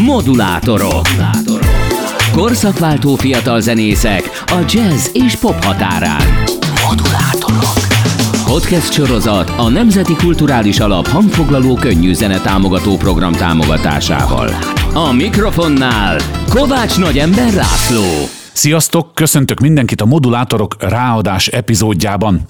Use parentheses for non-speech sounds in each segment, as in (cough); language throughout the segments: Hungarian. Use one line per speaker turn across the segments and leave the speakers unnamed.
Modulátorok. Korszakváltó fiatal zenészek a jazz és pop határán. Modulátorok. Podcast sorozat a Nemzeti Kulturális Alap hangfoglaló könnyű zene támogató program támogatásával. A mikrofonnál Kovács Nagyember László.
Sziasztok, köszöntök mindenkit a Modulátorok ráadás epizódjában.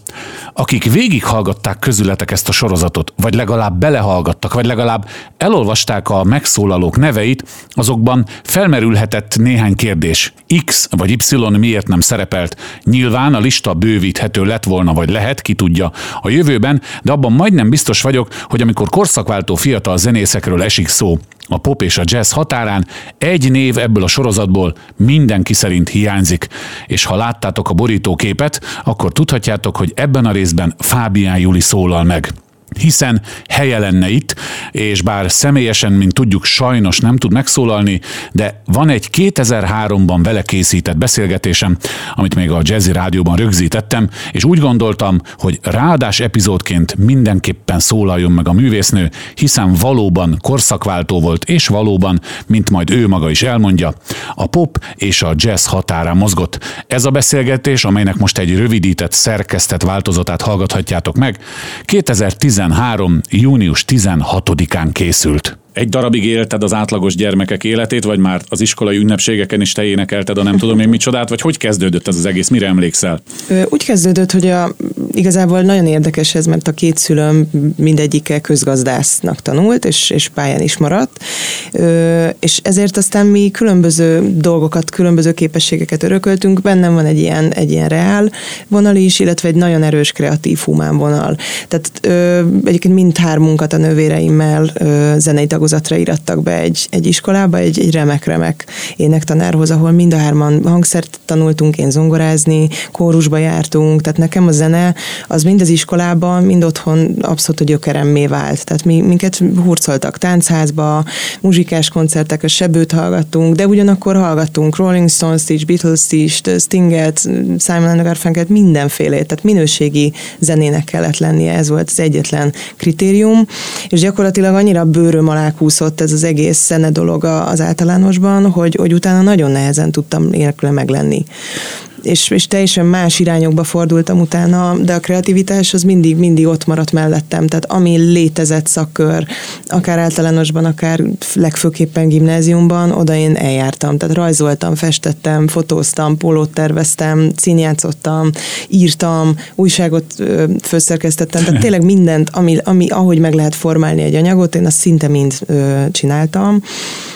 Akik végighallgatták közületek ezt a sorozatot, vagy legalább belehallgattak, vagy legalább elolvasták a megszólalók neveit, azokban felmerülhetett néhány kérdés. X vagy Y miért nem szerepelt? Nyilván a lista bővíthető lett volna, vagy lehet, ki tudja a jövőben, de abban majdnem biztos vagyok, hogy amikor korszakváltó fiatal zenészekről esik szó, a pop és a jazz határán, egy név ebből a sorozatból mindenki szerint hiányzik. És ha láttátok a borítóképet, akkor tudhatjátok, hogy ebben a részben Fábián Juli szólal meg hiszen helye lenne itt, és bár személyesen, mint tudjuk, sajnos nem tud megszólalni, de van egy 2003-ban vele készített beszélgetésem, amit még a Jazzy Rádióban rögzítettem, és úgy gondoltam, hogy ráadás epizódként mindenképpen szólaljon meg a művésznő, hiszen valóban korszakváltó volt, és valóban, mint majd ő maga is elmondja, a pop és a jazz határán mozgott. Ez a beszélgetés, amelynek most egy rövidített, szerkesztett változatát hallgathatjátok meg, 2010 2013. június 16-án készült.
Egy darabig élted az átlagos gyermekek életét, vagy már az iskolai ünnepségeken is te énekelted a nem tudom én micsodát, vagy hogy kezdődött ez az egész, mire emlékszel?
Úgy kezdődött, hogy a, igazából nagyon érdekes ez, mert a két szülőm mindegyike közgazdásznak tanult, és, és pályán is maradt, és ezért aztán mi különböző dolgokat, különböző képességeket örököltünk, bennem van egy ilyen, egy ilyen reál vonal is, illetve egy nagyon erős kreatív humán vonal. Tehát egyébként mindhármunkat a nővéreimmel zenei tagozatra irattak be egy, egy iskolába, egy, egy remek-remek énektanárhoz, ahol mind a hárman hangszert tanultunk, én zongorázni, kórusba jártunk, tehát nekem a zene az mind az iskolában, mind otthon abszolút a gyökeremmé vált. Tehát mi, minket hurcoltak táncházba, muzsikás koncertek, a sebőt hallgattunk, de ugyanakkor hallgattunk Rolling Stones-t is, Beatles-t is, Stinget, Simon Garfunkel, mindenfélét, tehát minőségi zenének kellett lennie, ez volt az egyetlen kritérium, és gyakorlatilag annyira bőröm alá kúszott ez az egész szene dolog az általánosban, hogy, hogy utána nagyon nehezen tudtam nélküle meglenni és, és teljesen más irányokba fordultam utána, de a kreativitás az mindig, mindig ott maradt mellettem. Tehát ami létezett szakkör, akár általánosban, akár legfőképpen gimnáziumban, oda én eljártam. Tehát rajzoltam, festettem, fotóztam, pólót terveztem, színjátszottam, írtam, újságot főszerkesztettem, tehát tényleg mindent, ami, ami ahogy meg lehet formálni egy anyagot, én azt szinte mind ö, csináltam.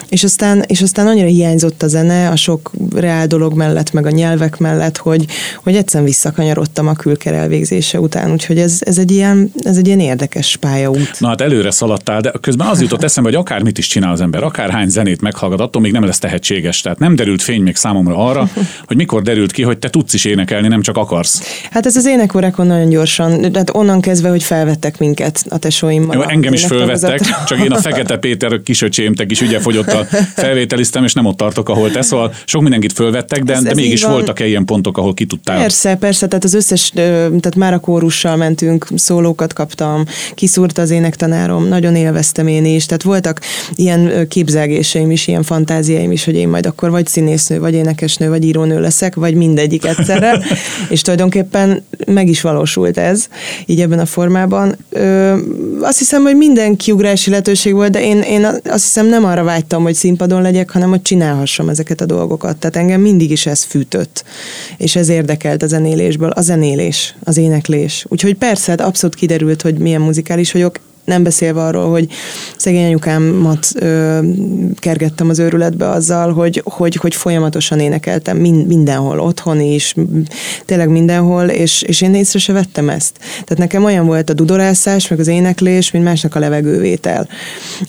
És aztán, és aztán annyira hiányzott a zene, a sok reál dolog mellett, meg a nyelvek mellett, hogy, hogy egyszerűen visszakanyarodtam a külker elvégzése után, úgyhogy ez, ez, egy ilyen, ez egy ilyen érdekes pályaút.
Na hát előre szaladtál, de közben az jutott eszembe, hogy akármit is csinál az ember, akárhány zenét meghallgat, attól még nem lesz tehetséges. Tehát nem derült fény még számomra arra, hogy mikor derült ki, hogy te tudsz is énekelni, nem csak akarsz.
Hát ez az énekorákon nagyon gyorsan, tehát onnan kezdve, hogy felvettek minket a tesóimmal.
Jó, engem is fölvettek, csak én a Fekete Péter kisöcsémtek is ugye fogyott a (laughs) felvételiztem, és nem ott tartok, ahol te, szóval sok mindenkit fölvettek, de, ez, de ez mégis voltak-e ilyen pontok, ahol ki tudtál?
Persze, persze, tehát az összes, tehát már a kórussal mentünk, szólókat kaptam, kiszúrt az énektanárom, nagyon élveztem én is, tehát voltak ilyen képzelgéseim is, ilyen fantáziáim is, hogy én majd akkor vagy színésznő, vagy énekesnő, vagy írónő leszek, vagy mindegyik egyszerre, (laughs) és tulajdonképpen meg is valósult ez, így ebben a formában. Ö, azt hiszem, hogy minden kiugrási lehetőség volt, de én, én azt hiszem nem arra vágytam, hogy színpadon legyek, hanem hogy csinálhassam ezeket a dolgokat. Tehát engem mindig is ez fűtött, és ez érdekelt a zenélésből, a zenélés, az éneklés. Úgyhogy persze, hát abszolút kiderült, hogy milyen muzikális vagyok, nem beszélve arról, hogy szegény anyukámat ö, kergettem az őrületbe azzal, hogy, hogy, hogy folyamatosan énekeltem mind, mindenhol, otthon is, tényleg mindenhol, és, és én észre se vettem ezt. Tehát nekem olyan volt a dudorászás, meg az éneklés, mint másnak a levegővétel.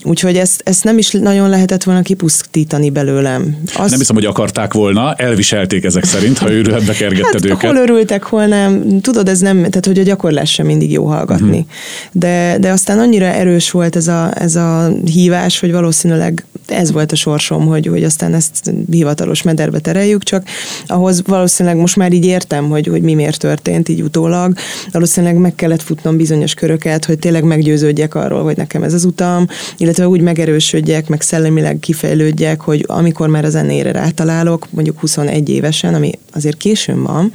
Úgyhogy ezt, ezt nem is nagyon lehetett volna kipusztítani belőlem.
Azt... Nem hiszem, hogy akarták volna, elviselték ezek szerint, ha őrületbe kergetted hát, őket.
Hol örültek, hol nem. Tudod, ez nem, tehát hogy a gyakorlás sem mindig jó hallgatni. Uh-huh. De, de aztán annyira erős volt ez a, ez a hívás, hogy valószínűleg ez volt a sorsom, hogy, hogy aztán ezt hivatalos mederbe tereljük, csak ahhoz valószínűleg most már így értem, hogy, hogy mi miért történt így utólag. Valószínűleg meg kellett futnom bizonyos köröket, hogy tényleg meggyőződjek arról, hogy nekem ez az utam, illetve úgy megerősödjek, meg szellemileg kifejlődjek, hogy amikor már a zenére rátalálok, mondjuk 21 évesen, ami azért későn van,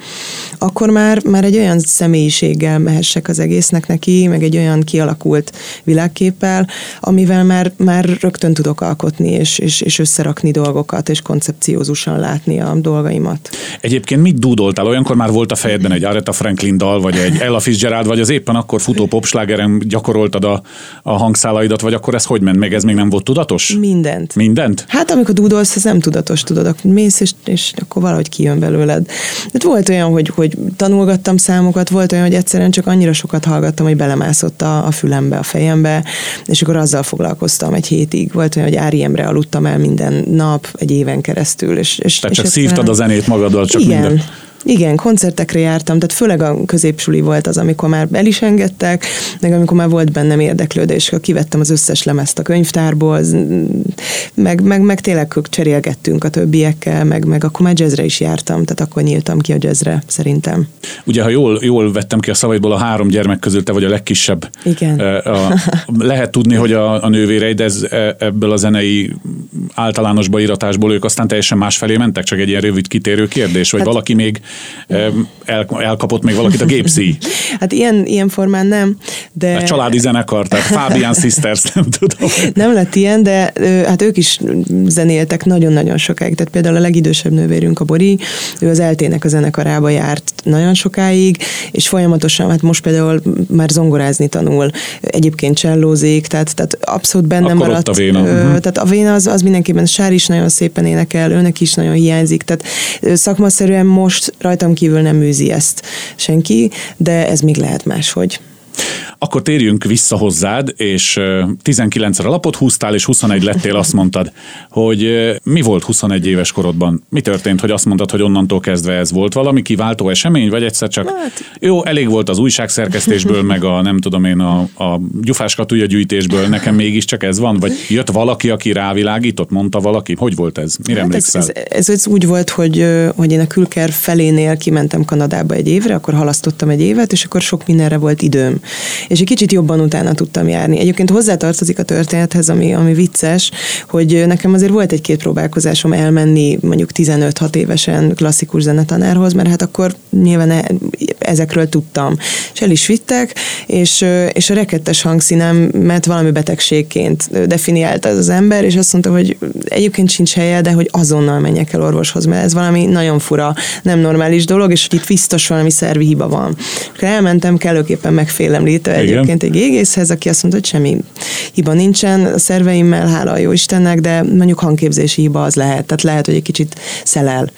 akkor már, már egy olyan személyiséggel mehessek az egésznek neki, meg egy olyan kialakult világképpel, amivel már, már rögtön tudok alkotni, és, és, és összerakni dolgokat, és koncepciózusan látni a dolgaimat.
Egyébként mit dúdoltál? Olyankor már volt a fejedben egy Aretha Franklin dal, vagy egy Ella Fitzgerald, vagy az éppen akkor futó popslágeren gyakoroltad a, a hangszálaidat, vagy akkor ez hogy ment meg? Ez még nem volt tudatos?
Mindent.
Mindent?
Hát amikor dúdolsz, ez nem tudatos, tudod, akkor mész, és, és akkor valahogy kijön belőled. De volt olyan, hogy, hogy tanulgattam számokat, volt olyan, hogy egyszerűen csak annyira sokat hallgattam, hogy belemászott a, a fülembe, a fejembe, és akkor azzal foglalkoztam egy hétig. Volt olyan, hogy Áriemre aludtam el minden nap, egy éven keresztül. És, és,
Tehát
és
csak szívtad a zenét magaddal, csak
igen,
minden.
Igen, koncertekre jártam, tehát főleg a középsuli volt az, amikor már el is engedtek, meg amikor már volt bennem érdeklődés, akkor kivettem az összes lemezt a könyvtárból, az, meg, meg, meg tényleg cserélgettünk a többiekkel, meg, meg akkor már jazzre is jártam, tehát akkor nyíltam ki a jazzre, szerintem.
Ugye, ha jól, jól vettem ki a szavaidból, a három gyermek közül te vagy a legkisebb.
Igen.
A, lehet tudni, hogy a, a nővéreid ez, e, ebből a zenei általános beiratásból ők aztán teljesen más felé mentek, csak egy ilyen rövid kitérő kérdés, vagy hát, valaki még el, elkapott még valakit a gépszi. (laughs)
Hát ilyen, ilyen formán nem, de...
A családi zenekar, tehát Fabian Sisters, nem tudom. (laughs)
Nem lett ilyen, de hát ők is zenéltek nagyon-nagyon sokáig. Tehát például a legidősebb nővérünk, a Bori, ő az eltének a zenekarába járt nagyon sokáig, és folyamatosan, hát most például már zongorázni tanul, egyébként csellózik, tehát, tehát abszolút bennem
Akkor
maradt.
A véna. Uh-huh.
Tehát a véna az, az mindenképpen, Sár is nagyon szépen énekel, őnek is nagyon hiányzik, tehát szakmaszerűen most rajtam kívül nem űzi ezt senki, de ez még lehet máshogy.
Akkor térjünk vissza hozzád, és 19-re lapot húztál, és 21 lettél, azt mondtad, hogy mi volt 21 éves korodban? Mi történt, hogy azt mondtad, hogy onnantól kezdve ez volt valami kiváltó esemény, vagy egyszer csak hát. jó, elég volt az újságszerkesztésből, meg a nem tudom én a, a gyufás gyűjtésből, nekem mégiscsak ez van? Vagy jött valaki, aki rávilágított, mondta valaki? Hogy volt ez? Mire hát
emlékszel? Ez, ez, ez, úgy volt, hogy, hogy én a külker felénél kimentem Kanadába egy évre, akkor halasztottam egy évet, és akkor sok mindenre volt időm és egy kicsit jobban utána tudtam járni. Egyébként hozzátartozik a történethez, ami, ami vicces, hogy nekem azért volt egy-két próbálkozásom elmenni mondjuk 15-6 évesen klasszikus zenetanárhoz, mert hát akkor nyilván e, ezekről tudtam. És el is vittek, és, és a rekettes hangszínemet valami betegségként definiálta az ember, és azt mondta, hogy egyébként sincs helye, de hogy azonnal menjek el orvoshoz, mert ez valami nagyon fura, nem normális dolog, és hogy itt biztos valami szervi hiba van. Akkor elmentem kellőképpen megfélemlítve egyébként egy gégészhez, aki azt mondta, hogy semmi hiba nincsen a szerveimmel, hála a jó Istennek, de mondjuk hangképzési hiba az lehet, tehát lehet, hogy egy kicsit szelel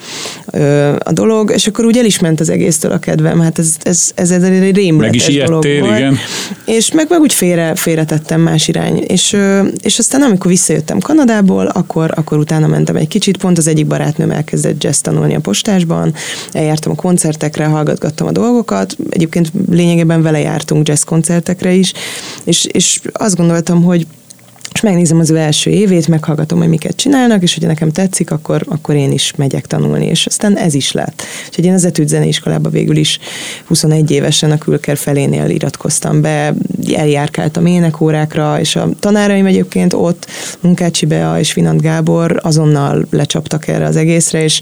a dolog, és akkor úgy el is ment az egésztől a kedvem, hát ez, ez, ez, ez egy rémletes
meg is
dolog volt.
igen.
És meg, meg úgy félre, félretettem más irány. És, és aztán amikor visszajöttem Kanadából, akkor, akkor utána mentem egy kicsit, pont az egyik barátnőm elkezdett jazz tanulni a postásban, eljártam a koncertekre, hallgatgattam a dolgokat, egyébként lényegében vele jártunk jazz koncertekre is, és, és azt gondoltam, hogy és megnézem az ő első évét, meghallgatom, hogy miket csinálnak, és hogyha nekem tetszik, akkor, akkor én is megyek tanulni, és aztán ez is lett. Úgyhogy én az Etűd zeneiskolába végül is 21 évesen a Külker felénél iratkoztam be, eljárkáltam énekórákra, és a tanáraim egyébként ott, Munkácsi Bea és Vinant Gábor azonnal lecsaptak erre az egészre, és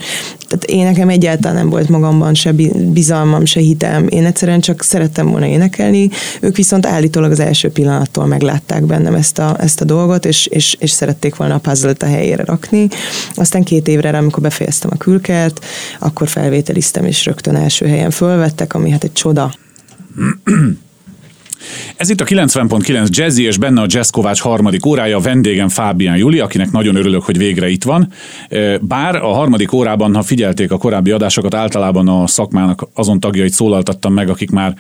tehát én nekem egyáltalán nem volt magamban se bizalmam, se hitem, én egyszerűen csak szerettem volna énekelni, ők viszont állítólag az első pillanattól meglátták bennem ezt a, ezt a dolgot, és, és, és szerették volna a puzzle a helyére rakni. Aztán két évre, amikor befejeztem a külkert, akkor felvételiztem, és rögtön első helyen fölvettek, ami hát egy csoda.
Ez itt a 90.9 Jazzy, és benne a Jazz Kovács harmadik órája, vendégem Fábián Juli, akinek nagyon örülök, hogy végre itt van. Bár a harmadik órában, ha figyelték a korábbi adásokat, általában a szakmának azon tagjait szólaltattam meg, akik már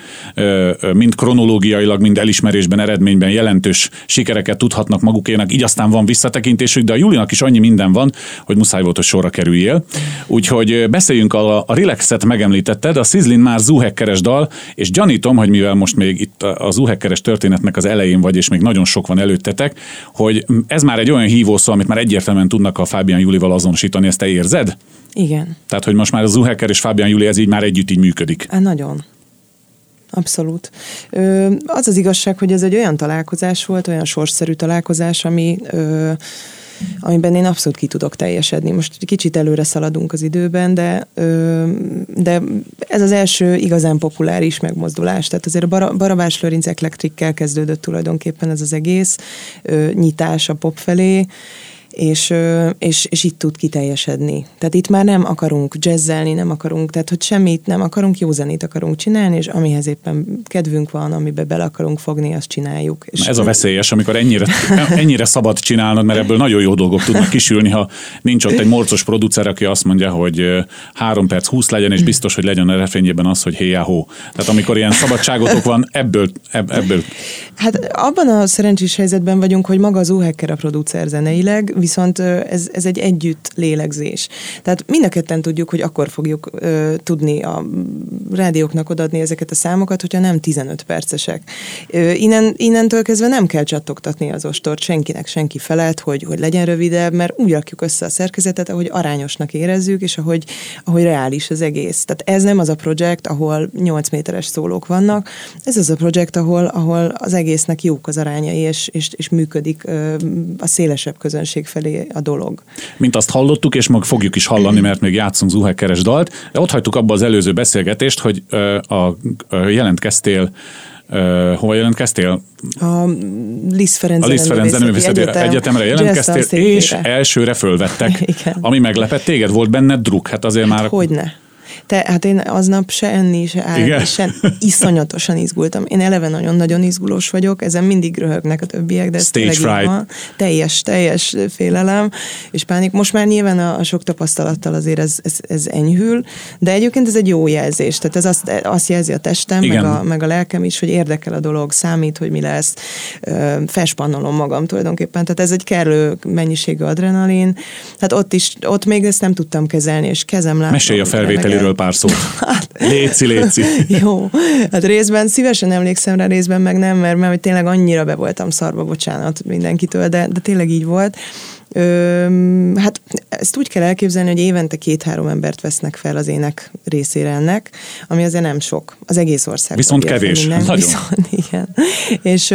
mind kronológiailag, mind elismerésben, eredményben jelentős sikereket tudhatnak magukénak, így aztán van visszatekintésük, de a Julinak is annyi minden van, hogy muszáj volt, hogy sorra kerüljél. Úgyhogy beszéljünk a, a Relaxet megemlítetted, a Sizzlin már zuhekkeres dal, és gyanítom, hogy mivel most még itt az uhekkeres történetnek az elején vagy, és még nagyon sok van előttetek, hogy ez már egy olyan hívószó, amit már egyértelműen tudnak a Fábián Julival azonosítani, ezt te érzed?
Igen.
Tehát, hogy most már az Uhecker és Fábián Juli ez így már együtt így működik.
Hát nagyon. Abszolút. Ö, az az igazság, hogy ez egy olyan találkozás volt, olyan sorszerű találkozás, ami ö, amiben én abszolút ki tudok teljesedni. Most kicsit előre szaladunk az időben, de, de ez az első igazán populáris megmozdulás. Tehát azért a Barabás Lőrinc Electric-kel kezdődött tulajdonképpen ez az egész nyitás a pop felé, és, és, és itt tud kiteljesedni. Tehát itt már nem akarunk jazzelni, nem akarunk, tehát hogy semmit nem akarunk, jó zenét akarunk csinálni, és amihez éppen kedvünk van, amiben bele akarunk fogni, azt csináljuk. És
ez a veszélyes, amikor ennyire, ennyire szabad csinálnod, mert ebből nagyon jó dolgok tudnak kisülni, ha nincs ott egy morcos producer, aki azt mondja, hogy 3 perc 20 legyen, és biztos, hogy legyen a refrényében az, hogy héjá hó. Tehát amikor ilyen szabadságotok van, ebből, ebből.
Hát abban a szerencsés helyzetben vagyunk, hogy maga az Uhecker a producer zeneileg, viszont ez, ez egy együtt lélegzés. Tehát mind a ketten tudjuk, hogy akkor fogjuk uh, tudni a rádióknak odaadni ezeket a számokat, hogyha nem 15 percesek. Uh, innen, innentől kezdve nem kell csattogtatni az ostort senkinek, senki felett, hogy, hogy legyen rövidebb, mert úgy rakjuk össze a szerkezetet, ahogy arányosnak érezzük, és ahogy, ahogy reális az egész. Tehát ez nem az a projekt, ahol 8 méteres szólók vannak, ez az a projekt, ahol, ahol az egésznek jók az arányai, és, és, és működik uh, a szélesebb közönség felé a dolog.
Mint azt hallottuk, és meg fogjuk is hallani, mert még játszunk zuhekeres dalt, de ott hagytuk abba az előző beszélgetést, hogy a, a, jelentkeztél Uh, hova jelentkeztél?
A Liszt Ferenc,
a Liszt Ferenc Zeneművészeti Egyetem, Egyetemre jelentkeztél, és elsőre fölvettek. (laughs) Igen. Ami meglepett téged, volt benne druk, hát azért hát már...
Hogyne. Te, hát én aznap se enni, se állni, se iszonyatosan izgultam. Én eleve nagyon-nagyon izgulós vagyok, ezen mindig röhögnek a többiek, de ez
Stage fright. Van.
Teljes, teljes félelem és pánik. Most már nyilván a, a sok tapasztalattal azért ez, ez, ez enyhül, de egyébként ez egy jó jelzés. Tehát ez azt, azt jelzi a testem, meg a, meg a lelkem is, hogy érdekel a dolog, számít, hogy mi lesz. Felspannolom magam tulajdonképpen. Tehát ez egy kellő mennyiségű adrenalin. Tehát ott is, ott még ezt nem tudtam kezelni, és kezem látom.
Mesélj a felvételi erről pár szót. (laughs) Hát, léci, léci. (laughs)
Jó, hát részben szívesen emlékszem rá, részben meg nem, mert, mert tényleg annyira be voltam szarva, bocsánat mindenkitől, de, de tényleg így volt. Ö, hát ezt úgy kell elképzelni, hogy évente két-három embert vesznek fel az ének részére ennek, ami azért nem sok, az egész ország.
Viszont kevés. Minden. Nagyon.
Viszont, igen. És,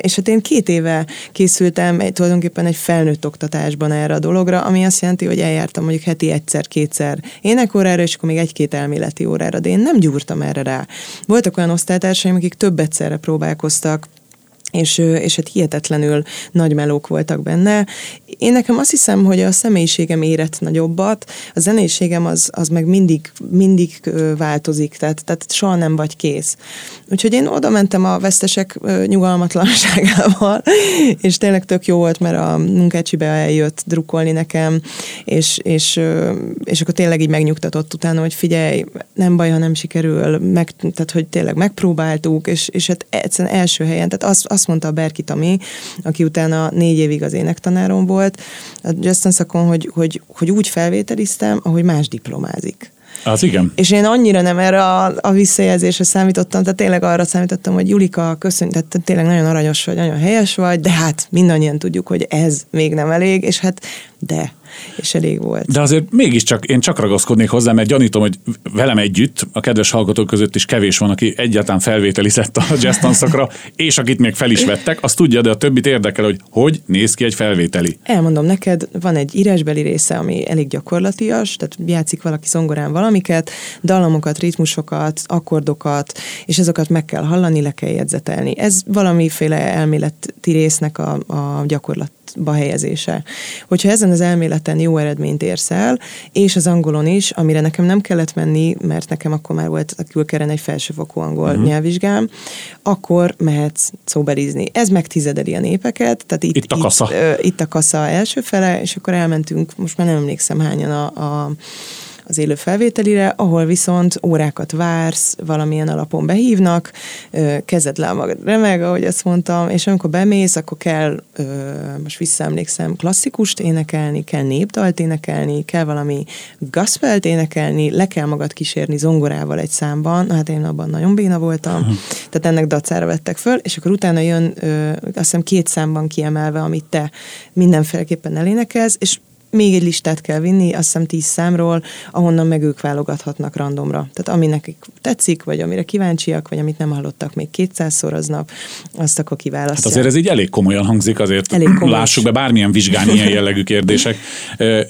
és hát én két éve készültem tulajdonképpen egy felnőtt oktatásban erre a dologra, ami azt jelenti, hogy eljártam mondjuk heti egyszer-kétszer énekórára, és akkor még egy-két elméleti órára, de én nem gyúrtam erre rá. Voltak olyan osztálytársaim, akik több egyszerre próbálkoztak, és, és hát hihetetlenül nagy melók voltak benne. Én nekem azt hiszem, hogy a személyiségem érett nagyobbat, a zenéségem az, az meg mindig, mindig változik, tehát, tehát soha nem vagy kész. Úgyhogy én oda mentem a vesztesek nyugalmatlanságával, (laughs) és tényleg tök jó volt, mert a munkácsibe eljött drukkolni nekem, és, és, és akkor tényleg így megnyugtatott utána, hogy figyelj, nem baj, ha nem sikerül, meg, tehát hogy tényleg megpróbáltuk, és, és hát egyszerűen első helyen, tehát az, az azt mondta a Berki Tami, aki utána négy évig az énektanárom volt, a Justin szakon, hogy, hogy, hogy úgy felvételiztem, ahogy más diplomázik.
Az igen.
És én annyira nem erre a, a visszajelzésre számítottam, tehát tényleg arra számítottam, hogy Julika, köszönjük, tehát tényleg nagyon aranyos vagy, nagyon helyes vagy, de hát mindannyian tudjuk, hogy ez még nem elég, és hát de és elég volt.
De azért mégiscsak én csak ragaszkodnék hozzá, mert gyanítom, hogy velem együtt, a kedves hallgatók között is kevés van, aki egyáltalán felvételizett a jazz tanszakra, és akit még fel is vettek, azt tudja, de a többit érdekel, hogy hogy néz ki egy felvételi.
Elmondom neked, van egy írásbeli része, ami elég gyakorlatias, tehát játszik valaki zongorán valamiket, dallamokat, ritmusokat, akkordokat, és ezeket meg kell hallani, le kell jegyzetelni. Ez valamiféle elméleti résznek a, a gyakorlat ba helyezése. Hogyha ezen az elméleten jó eredményt érsz el, és az angolon is, amire nekem nem kellett menni, mert nekem akkor már volt a külkeren egy felsőfokú angol uh-huh. nyelvvizsgám, akkor mehetsz szóbelizni. Ez megtizedeli a népeket, tehát itt,
itt a kasza.
Itt, itt a kasza első fele, és akkor elmentünk, most már nem emlékszem hányan a, a az élő felvételire, ahol viszont órákat vársz, valamilyen alapon behívnak, kezed le magad. Remeg, ahogy azt mondtam, és amikor bemész, akkor kell, most visszaemlékszem, klasszikust énekelni, kell népdalt énekelni, kell valami gospelt énekelni, le kell magad kísérni zongorával egy számban, hát én abban nagyon béna voltam, uh-huh. tehát ennek dacára vettek föl, és akkor utána jön, azt hiszem két számban kiemelve, amit te mindenféleképpen elénekelsz, és még egy listát kell vinni, azt hiszem tíz számról, ahonnan meg ők válogathatnak randomra. Tehát ami nekik tetszik, vagy amire kíváncsiak, vagy amit nem hallottak még kétszázszor aznap, azt akkor kiválasztják.
Hát azért ez így elég komolyan hangzik, azért elég lássuk be bármilyen vizsgán ilyen jellegű kérdések.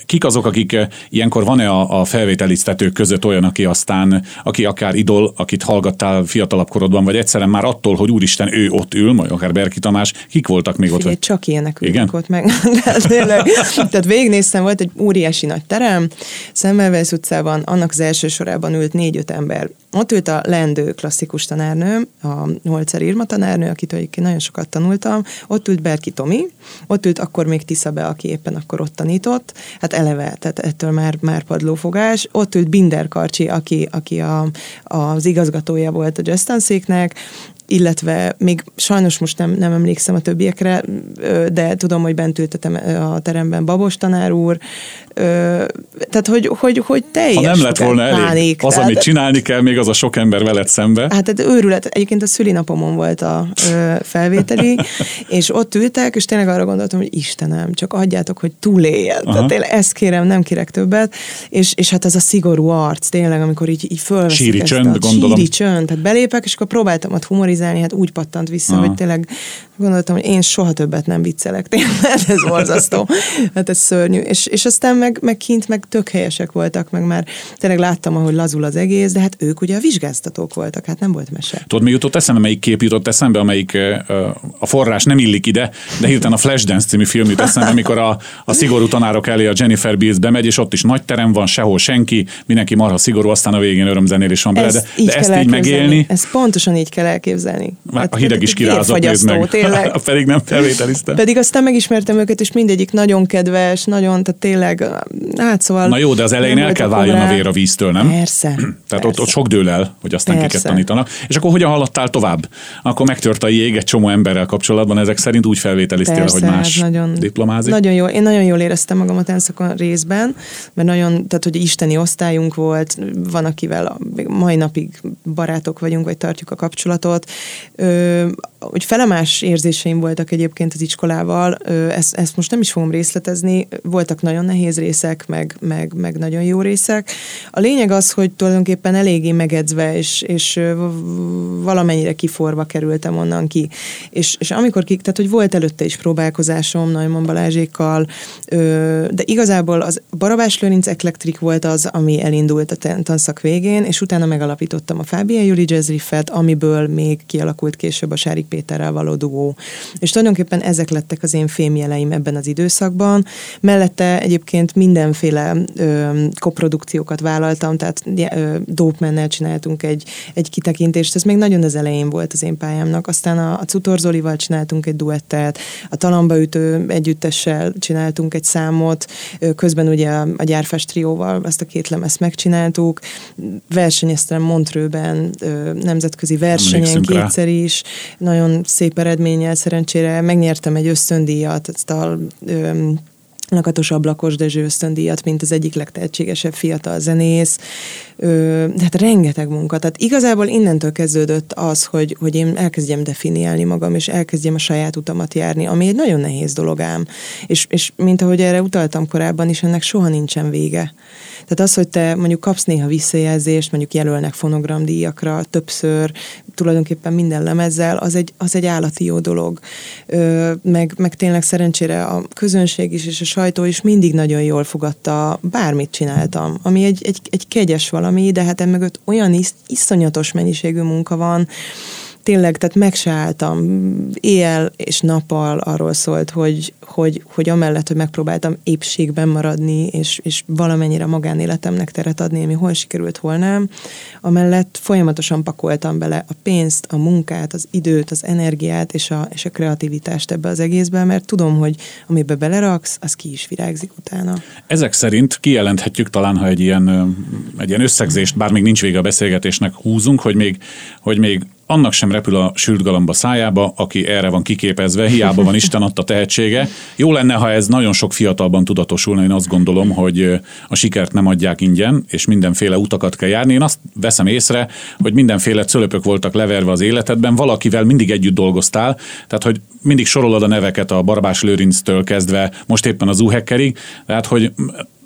Kik azok, akik ilyenkor van-e a, a felvételiztetők között olyan, aki aztán, aki akár idol, akit hallgattál fiatalabb korodban, vagy egyszerűen már attól, hogy úristen, ő ott ül, vagy akár Berki Tamás, kik voltak még
Figyelj,
ott?
Csak ilyenek Igen? ott meg. (laughs) Tehát végignéztem aztán volt egy óriási nagy terem, Szemmelweis utcában, annak az első sorában ült négy-öt ember. Ott ült a lendő klasszikus tanárnő, a Holzer Irma tanárnő, akit egyébként nagyon sokat tanultam, ott ült Berki Tomi, ott ült akkor még Tisza be, aki éppen akkor ott tanított, hát eleve, tehát ettől már, már padlófogás, ott ült Binder Karcsi, aki, aki a, az igazgatója volt a jazz illetve még sajnos most nem, nem emlékszem a többiekre, de tudom, hogy bent ült a teremben Babos tanár úr, tehát hogy, hogy, hogy teljes
Ha nem lett volna elég pánik, az, tehát, amit csinálni kell, még az a sok ember veled szembe.
Hát tehát őrület, egyébként a szülinapomon volt a ö, felvételi, (laughs) és ott ültek, és tényleg arra gondoltam, hogy Istenem, csak adjátok, hogy túléljen. Aha. Tehát tényleg ezt kérem, nem kérek többet, és, és hát ez a szigorú arc, tényleg, amikor így, így fölveszik
Síri ezt csönd, a gondolom.
síri csönd, tehát belépek, és akkor próbáltam ott humorizálni, hát úgy pattant vissza, Aha. hogy tényleg gondoltam, hogy én soha többet nem viccelek, tényleg, (laughs) ez borzasztó, hát ez szörnyű. És, és aztán meg, meg kint meg tök helyesek voltak, meg már tényleg láttam, ahogy lazul az egész, de hát ők ugye a vizsgáztatók voltak, hát nem volt mese.
Tudod, mi jutott eszembe, melyik kép jutott eszembe, amelyik a forrás nem illik ide, de hirtelen a Flashdance című film jut eszembe, amikor a, a szigorú tanárok elé a Jennifer Beals bemegy, és ott is nagy terem van, sehol senki, mindenki marha szigorú, aztán a végén örömzenélés van bele, de, de ezt így megélni.
Ezt pontosan így kell elképzelni.
Hát, a hideg is kirázott, nézd meg. Tényleg. (laughs) Pedig nem felvételiztem.
Pedig aztán megismertem őket, és mindegyik nagyon kedves, nagyon, tehát tényleg, hát szóval...
Na jó, de az elején el kell váljon rá. a vér a víztől, nem?
Persze. (clears throat) Tehát
persze. Ott, ott sok dől el, hogy aztán persze. kiket tanítanak. És akkor hogyan haladtál tovább? Akkor megtört a jég egy csomó emberrel kapcsolatban, ezek szerint úgy felvételiztél, persze, hogy más hát nagyon, diplomázik?
Nagyon jó. Én nagyon jól éreztem magamat enszakon részben, mert nagyon, tehát hogy isteni osztályunk volt, van akivel a, mai napig barátok vagyunk, vagy tartjuk a kapcsolatot. Ö, hogy felemás érzéseim voltak egyébként az iskolával, ezt, ezt most nem is fogom részletezni, voltak nagyon nehéz részek, meg, meg, meg nagyon jó részek. A lényeg az, hogy tulajdonképpen eléggé megedzve, és, és valamennyire kiforva kerültem onnan ki. És, és amikor ki, tehát hogy volt előtte is próbálkozásom Najman Balázsékkal, de igazából az Barabás Lőrinc Eklektik volt az, ami elindult a tanszak végén, és utána megalapítottam a Fábián Juli Jazz Riffet, amiből még kialakult később a Sárik Péterrel való dugó. És tulajdonképpen ezek lettek az én fémjeleim ebben az időszakban. Mellette egyébként mindenféle ö, koprodukciókat vállaltam, tehát ö, Dope csináltunk egy, egy kitekintést, ez még nagyon az elején volt az én pályámnak. Aztán a, a Cutor Zolival csináltunk egy duettet, a Talambaütő együttessel csináltunk egy számot, közben ugye a, a Gyárfás trióval ezt a két lemezt megcsináltuk, versenyeztem Montrőben, nemzetközi versenyen kétszer is, nagyon nagyon szép eredménnyel szerencsére megnyertem egy ösztöndíjat, ezt a ö, Lakatos Ablakos Dezső ösztöndíjat, mint az egyik legtehetségesebb fiatal zenész. Ö, hát rengeteg munka. Tehát igazából innentől kezdődött az, hogy, hogy én elkezdjem definiálni magam, és elkezdjem a saját utamat járni, ami egy nagyon nehéz dolog ám. És, és mint ahogy erre utaltam korábban is, ennek soha nincsen vége. Tehát az, hogy te mondjuk kapsz néha visszajelzést, mondjuk jelölnek fonogramdíjakra többször, tulajdonképpen minden lemezzel, az egy, az egy állati jó dolog. Ö, meg, meg tényleg szerencsére a közönség is és a sajtó is mindig nagyon jól fogadta, bármit csináltam, ami egy, egy, egy kegyes valami, de hát emögött olyan is, iszonyatos mennyiségű munka van, tényleg, tehát meg se álltam. Éjjel és nappal arról szólt, hogy, hogy, hogy amellett, hogy megpróbáltam épségben maradni, és, és valamennyire magánéletemnek teret adni, ami hol sikerült, hol nem, amellett folyamatosan pakoltam bele a pénzt, a munkát, az időt, az energiát és a, és a kreativitást ebbe az egészbe, mert tudom, hogy amiben beleraksz, az ki is virágzik utána.
Ezek szerint kijelenthetjük talán, ha egy ilyen, egy ilyen összegzést, bár még nincs vége a beszélgetésnek, húzunk, hogy még, hogy még annak sem repül a sült galamba szájába, aki erre van kiképezve, hiába van Isten adta tehetsége. Jó lenne, ha ez nagyon sok fiatalban tudatosulna, én azt gondolom, hogy a sikert nem adják ingyen, és mindenféle utakat kell járni. Én azt veszem észre, hogy mindenféle cölöpök voltak leverve az életedben, valakivel mindig együtt dolgoztál, tehát hogy mindig sorolod a neveket a Barbás Lőrinctől kezdve, most éppen az Uhekkerig, tehát hogy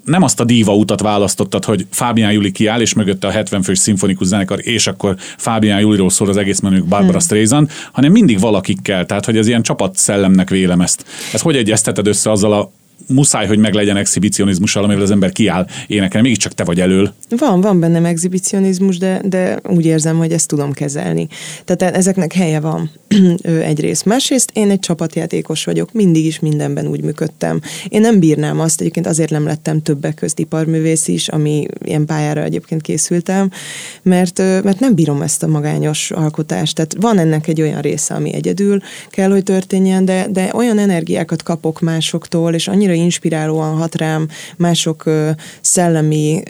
nem azt a díva utat választottad, hogy Fábián Juli kiáll, és mögötte a 70 fős szimfonikus zenekar, és akkor Fábián Juliról szól az egész menők Barbara hmm. Streisand, hanem mindig valakikkel, tehát hogy ez ilyen csapatszellemnek vélem ezt. Ez hogy egyezteted össze azzal a muszáj, hogy meglegyen exhibicionizmussal, amivel az ember kiáll énekelni, mégiscsak te vagy elől.
Van, van bennem exhibicionizmus, de, de úgy érzem, hogy ezt tudom kezelni. Tehát ezeknek helye van (clears throat) egyrészt. Másrészt én egy csapatjátékos vagyok, mindig is mindenben úgy működtem. Én nem bírnám azt, egyébként azért nem lettem többek közt iparművész is, ami ilyen pályára egyébként készültem, mert, mert nem bírom ezt a magányos alkotást. Tehát van ennek egy olyan része, ami egyedül kell, hogy történjen, de, de olyan energiákat kapok másoktól, és annyira inspirálóan hat rám mások szellemi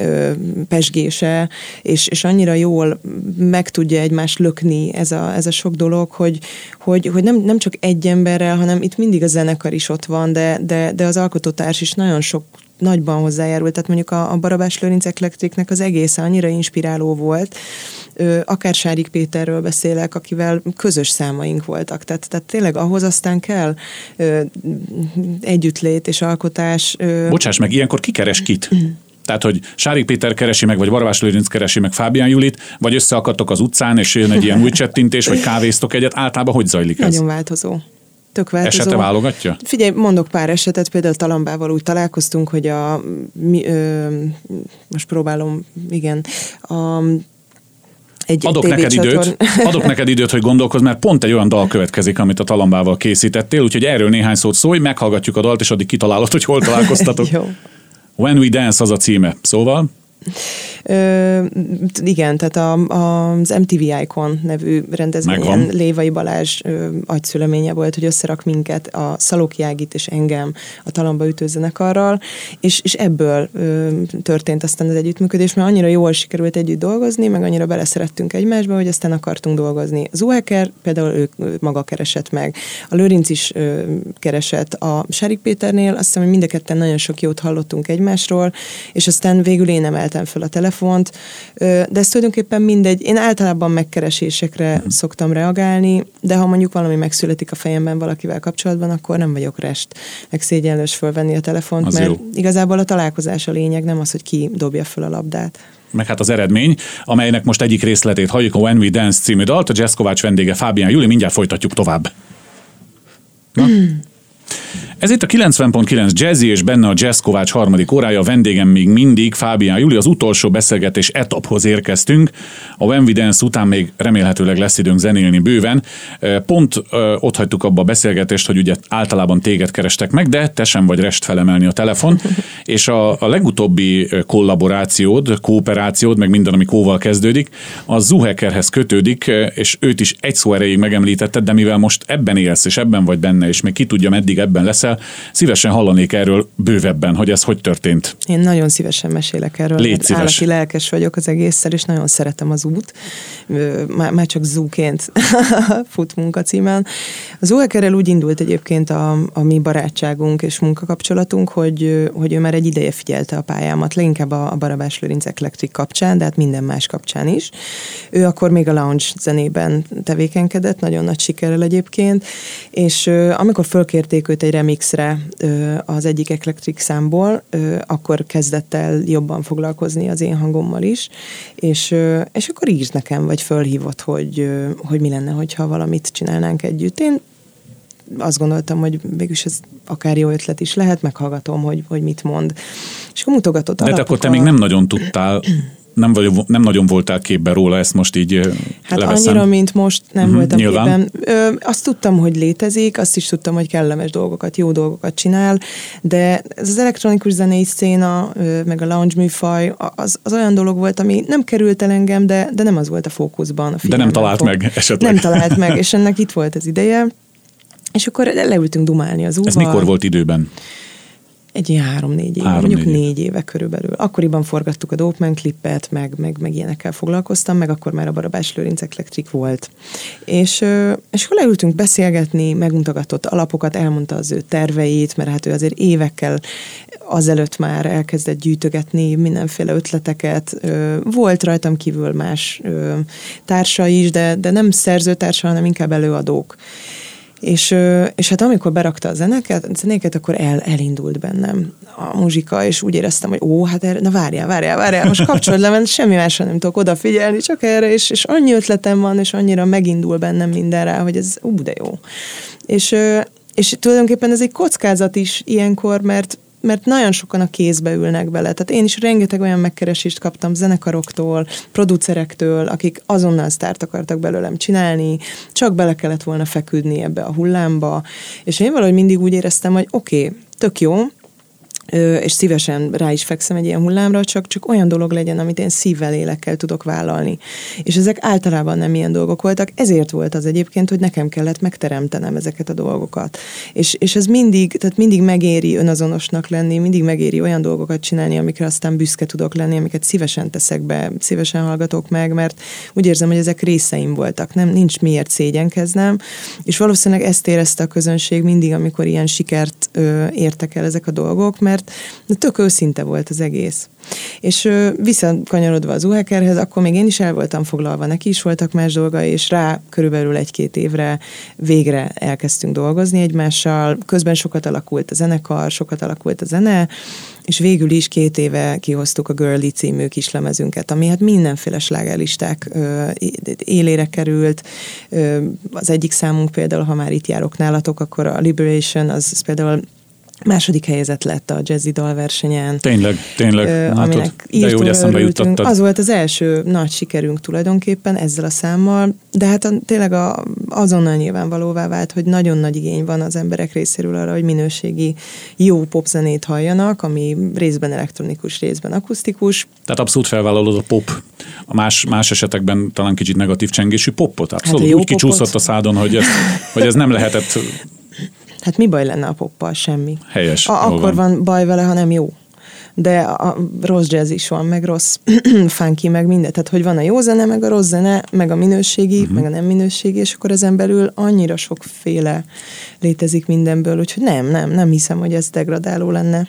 pesgése, és, és annyira jól meg tudja egymást lökni ez a, ez a sok dolog, hogy, hogy, hogy nem, nem csak egy emberrel, hanem itt mindig a zenekar is ott van, de, de, de az alkotótárs is nagyon sok nagyban hozzájárult, tehát mondjuk a, a Barabás Lőrinc Eklektriknek az egész annyira inspiráló volt, akár Sárik Péterről beszélek, akivel közös számaink voltak, tehát, tehát tényleg ahhoz aztán kell együttlét és alkotás.
Bocsáss meg, ilyenkor ki keres kit? Tehát, hogy Sárik Péter keresi meg, vagy Varvás Lőrinc keresi meg Fábián Julit, vagy összeakadtok az utcán, és jön egy ilyen új csettintés, vagy kávéztok egyet. Általában hogy zajlik ez?
Nagyon változó tök változó.
Esete válogatja?
Figyelj, mondok pár esetet, például Talambával úgy találkoztunk, hogy a, mi, ö, most próbálom, igen, a
egy adok, neked időt, (laughs) adok neked időt, hogy gondolkozz, mert pont egy olyan dal következik, amit a Talambával készítettél, úgyhogy erről néhány szót szólj, meghallgatjuk a dalt, és addig kitalálod, hogy hol találkoztatok. (laughs) When We Dance az a címe. Szóval?
Ö, igen, tehát a, a, az MTV Icon nevű rendezvényen Lévai Balázs ö, agyszüleménye volt, hogy összerak minket a Szalóki Ágit és engem a Talamba ütőzenekarral, és, és ebből ö, történt aztán az együttműködés, mert annyira jól sikerült együtt dolgozni, meg annyira beleszerettünk egymásba, hogy aztán akartunk dolgozni. Zuheker például ő, ő maga keresett meg, a Lőrinc is ö, keresett, a Sárik Péternél. Azt hiszem, hogy mind a ketten nagyon sok jót hallottunk egymásról, és aztán végül én emeltem föl a telefon, telefont, de ez tulajdonképpen mindegy. Én általában megkeresésekre uh-huh. szoktam reagálni, de ha mondjuk valami megszületik a fejemben valakivel kapcsolatban, akkor nem vagyok rest, meg szégyenlős fölvenni a telefont, az mert jó. igazából a találkozás a lényeg, nem az, hogy ki dobja föl a labdát
meg hát az eredmény, amelynek most egyik részletét halljuk a When We Dance című dalt, a Jazz Kovács vendége Fábián Júli, mindjárt folytatjuk tovább. Na? Ez itt a 90.9 Jazzy és benne a Jazz Kovács harmadik órája, a vendégem még mindig Fábián Júli, az utolsó beszélgetés etaphoz érkeztünk. A When We Dance után még remélhetőleg lesz időnk zenélni bőven. Pont ott hagytuk abba a beszélgetést, hogy ugye általában téged kerestek meg, de te sem vagy rest felemelni a telefon, (laughs) és a, a legutóbbi kollaborációd, kooperációd, meg minden, ami kóval kezdődik, az Zuhekerhez kötődik, és őt is egy szó erejéig megemlítetted, de mivel most ebben élsz, és ebben vagy benne, és még ki tudja, meddig ebben lesz leszel. Szívesen hallanék erről bővebben, hogy ez hogy történt.
Én nagyon szívesen mesélek erről.
Légy szíves.
Állati lelkes vagyok az egészszer, és nagyon szeretem az út. Már, már csak zúként (laughs) fut munkacímen. Az Uekerrel úgy indult egyébként a, a mi barátságunk és munkakapcsolatunk, hogy, hogy ő már egy ideje figyelte a pályámat, leginkább a, a Barabás Lőrinc Electric kapcsán, de hát minden más kapcsán is. Ő akkor még a lounge zenében tevékenykedett, nagyon nagy sikerrel egyébként, és amikor fölkérték őt egy remixre az egyik Eclectric számból, akkor kezdett el jobban foglalkozni az én hangommal is, és, és akkor írt nekem, vagy fölhívott, hogy, hogy mi lenne, hogyha valamit csinálnánk együtt. Én azt gondoltam, hogy végülis ez akár jó ötlet is lehet, meghallgatom, hogy, hogy mit mond. És akkor mutogatott
De akkor te még nem nagyon tudtál nem, vagy, nem nagyon voltál képben róla, ezt most így
Hát
leveszem.
annyira, mint most nem
Mhm,
voltam
nyilván.
képben. Ö, azt tudtam, hogy létezik, azt is tudtam, hogy kellemes dolgokat, jó dolgokat csinál, de ez az elektronikus zenei széna, meg a lounge műfaj, az, az olyan dolog volt, ami nem került el engem, de, de nem az volt a fókuszban. A figyelmem
talált
fog-
meg esetleg.
Nem talált (laughs) meg, és ennek itt volt az ideje. És akkor leültünk dumálni az
Ez
úval.
mikor volt időben?
Egy ilyen három-négy éve,
Három,
mondjuk
négy év.
négy éve körülbelül. Akkoriban forgattuk a Dopeman klippet, meg, meg, meg ilyenekkel foglalkoztam, meg akkor már a Barabás Lőrinc Electric volt. És, és akkor leültünk beszélgetni, megmutatott alapokat, elmondta az ő terveit, mert hát ő azért évekkel azelőtt már elkezdett gyűjtögetni mindenféle ötleteket. Volt rajtam kívül más társa is, de, de nem szerzőtársa, hanem inkább előadók. És, és hát amikor berakta a zeneket, zenéket, akkor el, elindult bennem a muzsika, és úgy éreztem, hogy ó, hát erre, na várjál, várjál, várjál, most kapcsolod le, mert semmi másra nem tudok odafigyelni, csak erre, és, és annyi ötletem van, és annyira megindul bennem minden rá, hogy ez ú, de jó. És, és tulajdonképpen ez egy kockázat is ilyenkor, mert mert nagyon sokan a kézbe ülnek bele. Tehát én is rengeteg olyan megkeresést kaptam zenekaroktól, producerektől, akik azonnal sztárt akartak belőlem csinálni, csak bele kellett volna feküdni ebbe a hullámba, és én valahogy mindig úgy éreztem, hogy oké, okay, tök jó, és szívesen rá is fekszem egy ilyen hullámra, csak, csak olyan dolog legyen, amit én szívvel, lélekkel tudok vállalni. És ezek általában nem ilyen dolgok voltak, ezért volt az egyébként, hogy nekem kellett megteremtenem ezeket a dolgokat. És, és ez mindig, tehát mindig megéri önazonosnak lenni, mindig megéri olyan dolgokat csinálni, amikre aztán büszke tudok lenni, amiket szívesen teszek be, szívesen hallgatok meg, mert úgy érzem, hogy ezek részeim voltak, nem, nincs miért szégyenkeznem, és valószínűleg ezt érezte a közönség mindig, amikor ilyen sikert ö, értek el ezek a dolgok, mert tök őszinte volt az egész. És visszakanyarodva az Uhekerhez, akkor még én is el voltam foglalva, neki is voltak más dolgai, és rá körülbelül egy-két évre végre elkezdtünk dolgozni egymással. Közben sokat alakult a zenekar, sokat alakult a zene, és végül is két éve kihoztuk a Girly című kislemezünket, ami hát mindenféle slágerlisták élére került. Ö, az egyik számunk például, ha már itt járok nálatok, akkor a Liberation, az, az például második helyezett lett a jazzy dalversenyen.
Tényleg, tényleg.
Ö,
Látod?
aminek
De jó, hogy eszembe juttattad.
Az volt az első nagy sikerünk tulajdonképpen ezzel a számmal, de hát a, tényleg a, azonnal nyilvánvalóvá vált, hogy nagyon nagy igény van az emberek részéről arra, hogy minőségi jó popzenét halljanak, ami részben elektronikus, részben akusztikus.
Tehát abszolút felvállalod a pop, a más, más esetekben talán kicsit negatív csengésű popot. Abszolút
Hát a jó
úgy kicsúszott
popot.
a szádon, hogy ez, hogy ez nem lehetett (laughs)
Hát mi baj lenne a poppal? Semmi.
helyes.
A, akkor van baj vele, ha nem jó. De a rossz jazz is van, meg rossz (clears throat) funky, meg minden. Tehát, hogy van a jó zene, meg a rossz zene, meg a minőségi, uh-huh. meg a nem minőségi, és akkor ezen belül annyira sokféle létezik mindenből, úgyhogy nem, nem, nem hiszem, hogy ez degradáló lenne.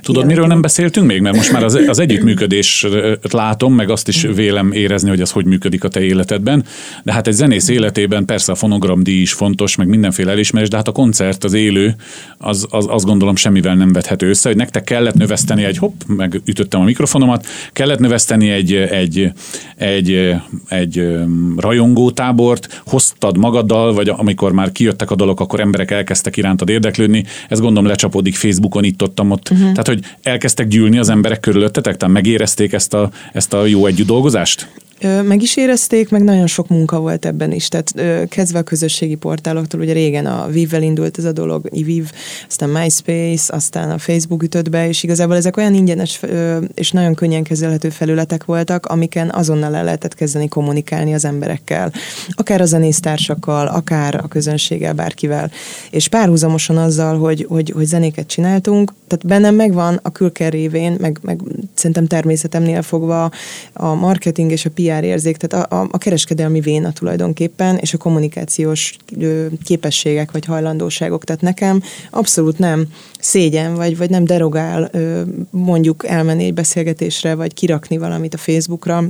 Tudod, miről nem beszéltünk még? Mert most már az, az együttműködést látom, meg azt is vélem érezni, hogy az hogy működik a te életedben. De hát egy zenész életében persze a fonogramdíj is fontos, meg mindenféle elismerés, de hát a koncert, az élő, az, az azt gondolom semmivel nem vethető össze, hogy nektek kellett növeszteni egy, hopp, meg ütöttem a mikrofonomat, kellett növeszteni egy, egy, egy, egy rajongótábort, hoztad magaddal, vagy amikor már kijöttek a dalok, akkor emberek elkezdtek irántad érdeklődni. Ez gondolom lecsapódik Facebookon, itt ott, ott. Uh-huh. Tehát, hogy elkezdtek gyűlni az emberek körülöttetek, tehát megérezték ezt a, ezt a jó együtt dolgozást?
Meg is érezték, meg nagyon sok munka volt ebben is. Tehát kezdve a közösségi portáloktól, ugye régen a Viv-vel indult ez a dolog, Viv, aztán MySpace, aztán a Facebook ütött be, és igazából ezek olyan ingyenes és nagyon könnyen kezelhető felületek voltak, amiken azonnal el lehetett kezdeni kommunikálni az emberekkel. Akár a zenésztársakkal, akár a közönséggel, bárkivel. És párhuzamosan azzal, hogy, hogy, hogy zenéket csináltunk, tehát bennem megvan a külker révén, meg, meg szerintem természetemnél fogva a marketing és a PR érzék, tehát a, a, a kereskedelmi véna tulajdonképpen, és a kommunikációs ö, képességek vagy hajlandóságok. Tehát nekem abszolút nem szégyen, vagy, vagy nem derogál ö, mondjuk elmenni egy beszélgetésre, vagy kirakni valamit a Facebookra,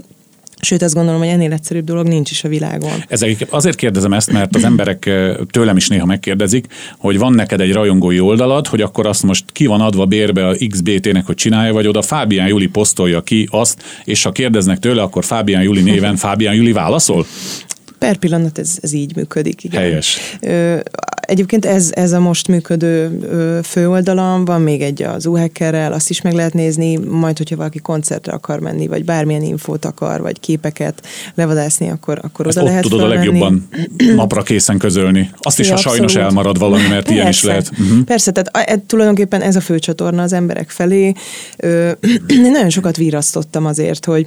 Sőt, azt gondolom, hogy ennél egyszerűbb dolog nincs is a világon.
Ezek, azért kérdezem ezt, mert az emberek tőlem is néha megkérdezik, hogy van neked egy rajongói oldalad, hogy akkor azt most ki van adva bérbe a XBT-nek, hogy csinálja, vagy oda Fábián Juli posztolja ki azt, és ha kérdeznek tőle, akkor Fábián Juli néven Fábián Juli válaszol?
Per pillanat ez, ez így működik. Igen.
Helyes.
Egyébként ez, ez a most működő főoldalam, van még egy az uhackerrel, azt is meg lehet nézni, majd, hogyha valaki koncertre akar menni, vagy bármilyen infót akar, vagy képeket levadászni, akkor, akkor
Ezt
oda
ott
lehet
tudod
fölvenni.
a legjobban (clears throat) napra készen közölni. Azt is,
Ja,
ha sajnos
abszolút.
elmarad valami, mert ilyen is
Persze.
lehet. Uh-huh.
Persze, tehát e, tulajdonképpen ez a fő csatorna az emberek felé. Ö, (clears throat) én nagyon sokat virasztottam azért, hogy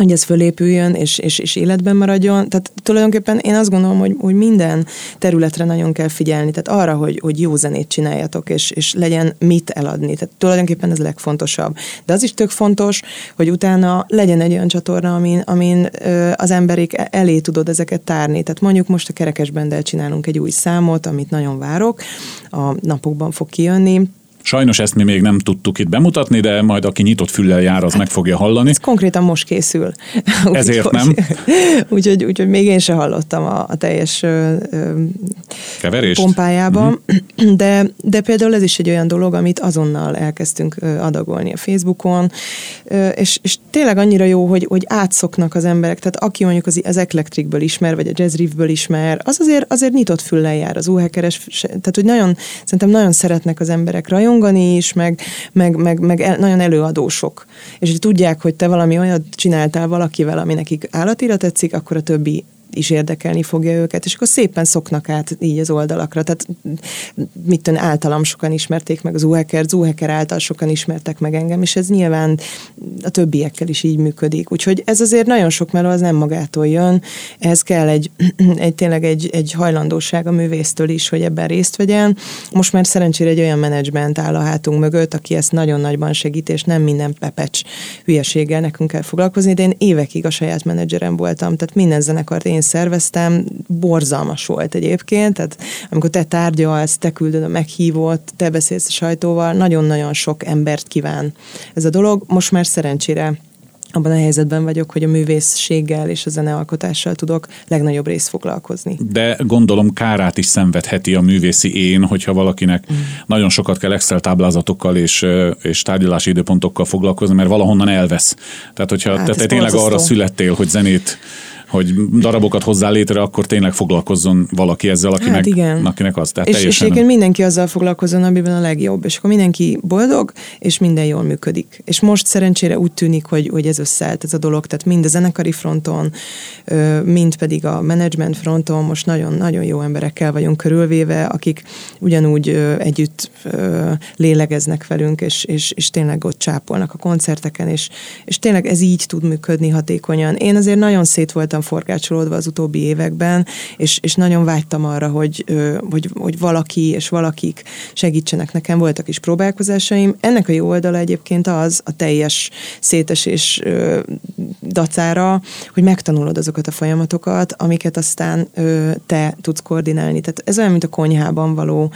hogy ez fölépüljön és, és, és életben maradjon. Tehát tulajdonképpen én azt gondolom, hogy, hogy minden területre nagyon kell figyelni, tehát arra, hogy, hogy jó zenét csináljatok, és, és legyen mit eladni. Tehát tulajdonképpen ez a legfontosabb. De az is tök fontos, hogy utána legyen egy olyan csatorna, amin, amin ö, az emberek elé tudod ezeket tárni. Tehát mondjuk most a Kerekesbendel csinálunk egy új számot, amit nagyon várok, a napokban fog kijönni,
Sajnos ezt mi még nem tudtuk itt bemutatni, de majd aki nyitott füllel jár, az meg fogja hallani.
Ez konkrétan most készül. (laughs)
Ezért
Úgyhogy-
nem. (laughs)
Úgyhogy, úgyhogy még én se hallottam a, a teljes ö, ö,
Keverést?
pompájában, (clears throat) de, de például ez is egy olyan dolog, amit azonnal elkezdtünk adagolni a Facebookon, és, és tényleg annyira jó, hogy, hogy átszoknak az emberek, tehát aki mondjuk az, az Eclectricből ismer, vagy a Jazz Riffből ismer, az azért, azért nyitott füllel jár az úhekeres, tehát hogy nagyon, szerintem nagyon szeretnek az emberek rajongani is, meg, meg, meg, meg el, nagyon előadósok. És hogy tudják, hogy te valami olyat csináltál valakivel, ami nekik állatira tetszik, akkor a többi is érdekelni fogja őket, és akkor szépen szoknak át így az oldalakra. Tehát mit tudom, általam sokan ismerték meg az Uheker, Uheker által sokan ismertek meg engem, és ez nyilván a többiekkel is így működik. Úgyhogy ez azért nagyon sok meló, az nem magától jön. Ehhez kell egy, (clears throat) egy tényleg egy, egy hajlandóság a művésztől is, hogy ebben részt vegyen. Most már szerencsére egy olyan menedzsment áll a hátunk mögött, aki ezt nagyon nagyban segít, és nem minden pepecs hülyeséggel nekünk kell foglalkozni, de én évekig a saját menedzserem voltam, tehát minden zenekart én szerveztem, borzalmas volt egyébként, tehát amikor te tárgyalsz, te küldöd a meghívót, te beszélsz a sajtóval, nagyon-nagyon sok embert kíván ez a dolog. Most már szerencsére abban a helyzetben vagyok, hogy a művészséggel és a zenealkotással tudok legnagyobb részt foglalkozni.
De gondolom kárát is szenvedheti a művészi én, hogyha valakinek mm. nagyon sokat kell Excel táblázatokkal és, és tárgyalási időpontokkal foglalkozni, mert valahonnan elvesz. Tehát, hogyha
Hát ez
te tényleg arra születtél, hogy zenét hogy darabokat hozzá létre, akkor tényleg foglalkozzon valaki ezzel, akinek,
Hát igen.
akinek az. Tehát
És, és
teljesen
egyébként mindenki azzal foglalkozzon, amiben a legjobb, és akkor mindenki boldog, és minden jól működik. És most szerencsére úgy tűnik, hogy, hogy ez összeállt ez a dolog, tehát mind a zenekari fronton, mind pedig a management fronton most nagyon-nagyon jó emberekkel vagyunk körülvéve, akik ugyanúgy együtt lélegeznek velünk, és, és, és tényleg ott csápolnak a koncerteken, és, és tényleg ez így tud működni hatékonyan. Én azért nagyon szét voltam forgácsolódva az utóbbi években, és, és nagyon vágytam arra, hogy, hogy, hogy valaki és valakik segítsenek nekem, voltak is próbálkozásaim. Ennek a jó oldala egyébként az, a teljes szétesés dacára, hogy megtanulod azokat a folyamatokat, amiket aztán te tudsz koordinálni. Tehát ez olyan, mint a konyhában való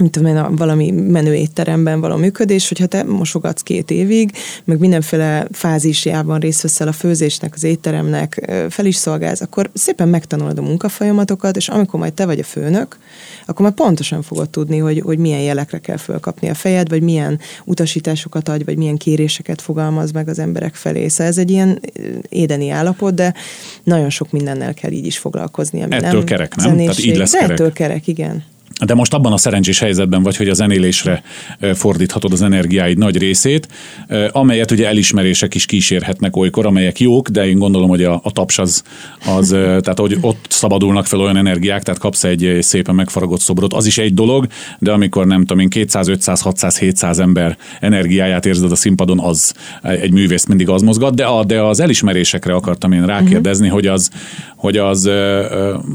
mint tudom én, valami menő étteremben való működés, hogyha te mosogatsz két évig, meg mindenféle fázisjában részt veszel a főzésnek, az étteremnek, fel is szolgálsz, akkor szépen megtanulod a munkafolyamatokat, és amikor majd te vagy a főnök, akkor már pontosan fogod tudni, hogy, hogy milyen jelekre kell fölkapni a fejed, vagy milyen utasításokat adj, vagy milyen kéréseket fogalmaz meg az emberek felé. Szóval ez egy ilyen édeni állapot, de nagyon sok mindennel kell így is foglalkozni. Ami
Ettől
nem
kerek, nem? Tehát
zenészség.
így lesz kerek.
ettől kerek, igen.
De most abban a szerencsés helyzetben vagy, hogy a zenélésre fordíthatod az energiáid nagy részét, amelyet ugye elismerések is kísérhetnek olykor, amelyek jók, de én gondolom, hogy a, a taps az, az (laughs) tehát hogy ott szabadulnak fel olyan energiák, tehát kapsz egy szépen megfaragott szobrot, az is egy dolog, de amikor nem tudom én 200, 500, 600, 700 ember energiáját érzed a színpadon, az egy művész mindig az mozgat, de, a, de az elismerésekre akartam én rákérdezni, uh-huh. hogy az, hogy az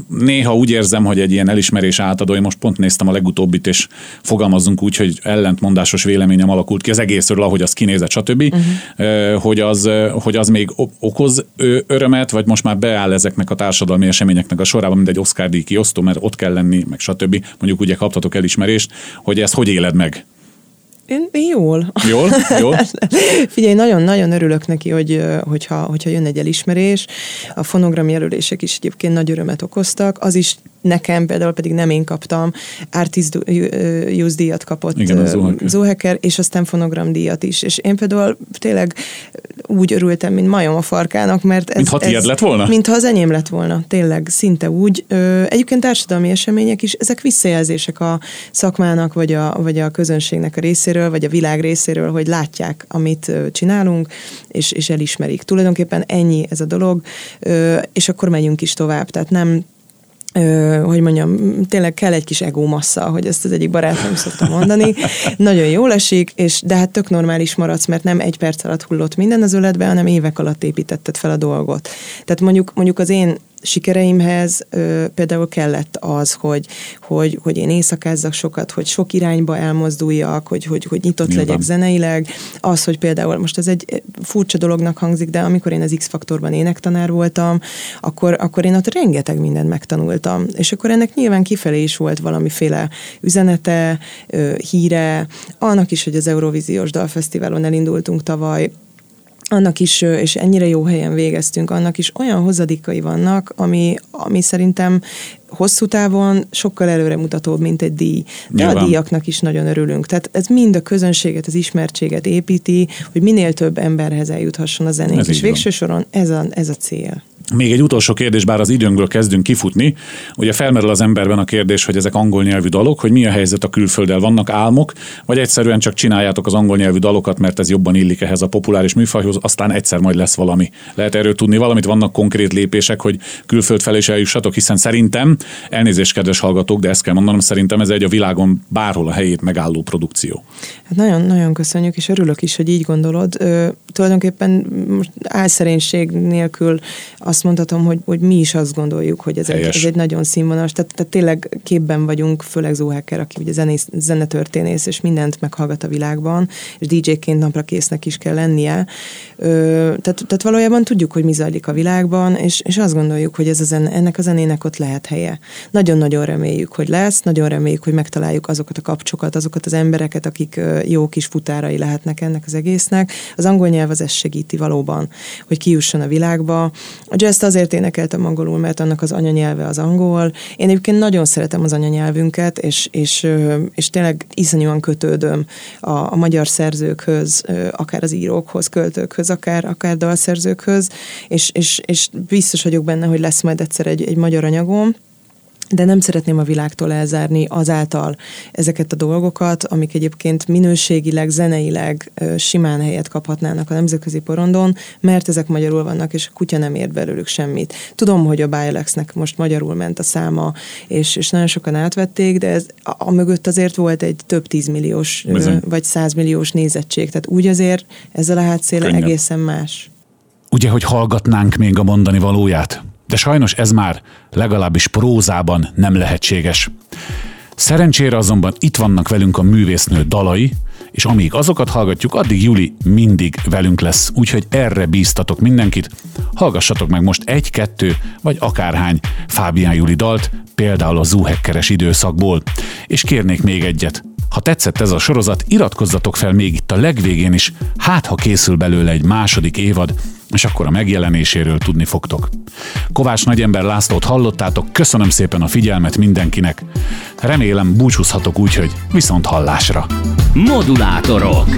néha úgy érzem, hogy egy ilyen elismerés átadó, én most pont néztem a legutóbbit, és fogalmazzunk úgy, hogy ellentmondásos véleményem alakult ki az egészről, ahogy az kinézett, stb., uh-huh. hogy, az, hogy az még okoz örömet, vagy most már beáll ezeknek a társadalmi eseményeknek a sorában, mint egy Oscar díj kiosztó, mert ott kell lenni, meg stb. Mondjuk ugye kaptatok elismerést, hogy ezt hogy éled meg?
Én, én jól.
Jól? Jól? (laughs)
Figyelj, nagyon-nagyon örülök neki, hogy, hogyha, hogyha jön egy elismerés. A fonogram jelölések is egyébként nagy örömet okoztak. Az is nekem például pedig nem én kaptam, Artist Use díjat kapott
Igen,
Zóheker, és aztán fonogram díjat is. És én például tényleg úgy örültem, mint majom a farkának, mert ez...
Mintha tiéd lett volna?
Mintha az enyém lett volna, tényleg, szinte úgy. Egyébként társadalmi események is, ezek visszajelzések a szakmának, vagy a, vagy a közönségnek a részéről, vagy a világ részéről, hogy látják, amit csinálunk, és, és elismerik. Tulajdonképpen ennyi ez a dolog, és akkor megyünk is tovább. Tehát nem Ö, hogy mondjam, tényleg kell egy kis ego massza, hogy ezt az egyik barátom szokta mondani. Nagyon jól esik, és de hát tök normális maradsz, mert nem egy perc alatt hullott minden az öletbe, hanem évek alatt építetted fel a dolgot. Tehát mondjuk, mondjuk az én sikereimhez ö, például kellett az, hogy, hogy, hogy én éjszakázzak sokat, hogy sok irányba elmozduljak, hogy, hogy, hogy nyitott Nyilván. legyek zeneileg. Az, hogy például most ez egy furcsa dolognak hangzik, de amikor én az X-faktorban énektanár voltam, akkor, akkor én ott rengeteg mindent megtanultam. És akkor ennek nyilván kifelé is volt valamiféle üzenete, ö, híre, annak is, hogy az Eurovíziós Dalfesztiválon elindultunk tavaly, annak is, és ennyire jó helyen végeztünk, annak is olyan hozadékai vannak, ami, ami szerintem hosszú távon sokkal előremutatóbb, mint egy díj. De Nyilván. a díjaknak is nagyon örülünk. Tehát ez mind a közönséget, az ismertséget építi, hogy minél több emberhez eljuthasson a zenénk. És végső soron ez a, ez a cél.
Még egy utolsó kérdés, bár az időnkből kezdünk kifutni. Ugye felmerül az emberben a kérdés, hogy ezek angol nyelvű dalok, hogy mi a helyzet a külfölddel, vannak álmok, vagy egyszerűen csak csináljátok az angol nyelvű dalokat, mert ez jobban illik ehhez a populáris műfajhoz, aztán egyszer majd lesz valami. Lehet erről tudni valamit, vannak konkrét lépések, hogy külföld felé is eljussatok, hiszen szerintem, elnézést kedves hallgatók, de ezt kell mondanom, szerintem ez egy a világon bárhol a helyét megálló produkció.
Hát nagyon, nagyon köszönjük, és örülök is, hogy így gondolod. Ö, tulajdonképpen most álszerénység nélkül azt mondhatom, hogy, hogy mi is azt gondoljuk, hogy ez, egy, ez egy nagyon színvonalas, tehát, tehát tényleg képben vagyunk, főleg Zuhacker, aki ugye zenész, zenetörténész, és mindent meghallgat a világban, és DJ-ként napra késznek is kell lennie. Ö, tehát, tehát valójában tudjuk, hogy mi zajlik a világban, és, és azt gondoljuk, hogy ez a zene, ennek a zenének ott lehet helye. Nagyon-nagyon reméljük, hogy lesz, nagyon reméljük, hogy megtaláljuk azokat a kapcsokat, azokat az embereket, akik jó kis futárai lehetnek ennek az egésznek. Az angol nyelv az ezt segíti valóban, hogy kijusson a világba. A jazz azért énekeltem angolul, mert annak az anyanyelve az angol. Én egyébként nagyon szeretem az anyanyelvünket, és, és, és tényleg iszonyúan kötődöm a, a magyar szerzőkhöz, akár az írókhoz, költőkhöz, akár, akár dalszerzőkhöz, és, és, és biztos vagyok benne, hogy lesz majd egyszer egy, egy magyar anyagom, de nem szeretném a világtól elzárni azáltal ezeket a dolgokat, amik egyébként minőségileg, zeneileg simán helyet kaphatnának a nemzetközi porondon, mert ezek magyarul vannak, és a kutya nem ért belőlük semmit. Tudom, hogy a Bilexnek most magyarul ment a száma, és, és nagyon sokan átvették, de ez a, a mögött azért volt egy több tízmilliós vagy százmilliós nézettség, tehát úgy azért ezzel a hátszéle egészen más.
Ugye, hogy hallgatnánk még a mondani valóját? De sajnos ez már legalábbis prózában nem lehetséges. Szerencsére azonban itt vannak velünk a művésznő dalai, és amíg azokat hallgatjuk, addig Juli mindig velünk lesz, úgyhogy erre bíztatok mindenkit. Hallgassatok meg most egy-kettő, vagy akárhány Fábián Juli dalt, például a Zuhekkeres időszakból. És kérnék még egyet. Ha tetszett ez a sorozat, iratkozzatok fel még itt a legvégén is, hát ha készül belőle egy második évad, és akkor a megjelenéséről tudni fogtok. Kovács Nagyember Lászlót hallottátok, köszönöm szépen a figyelmet mindenkinek. Remélem búcsúzhatok úgy, hogy viszont hallásra.
Modulátorok.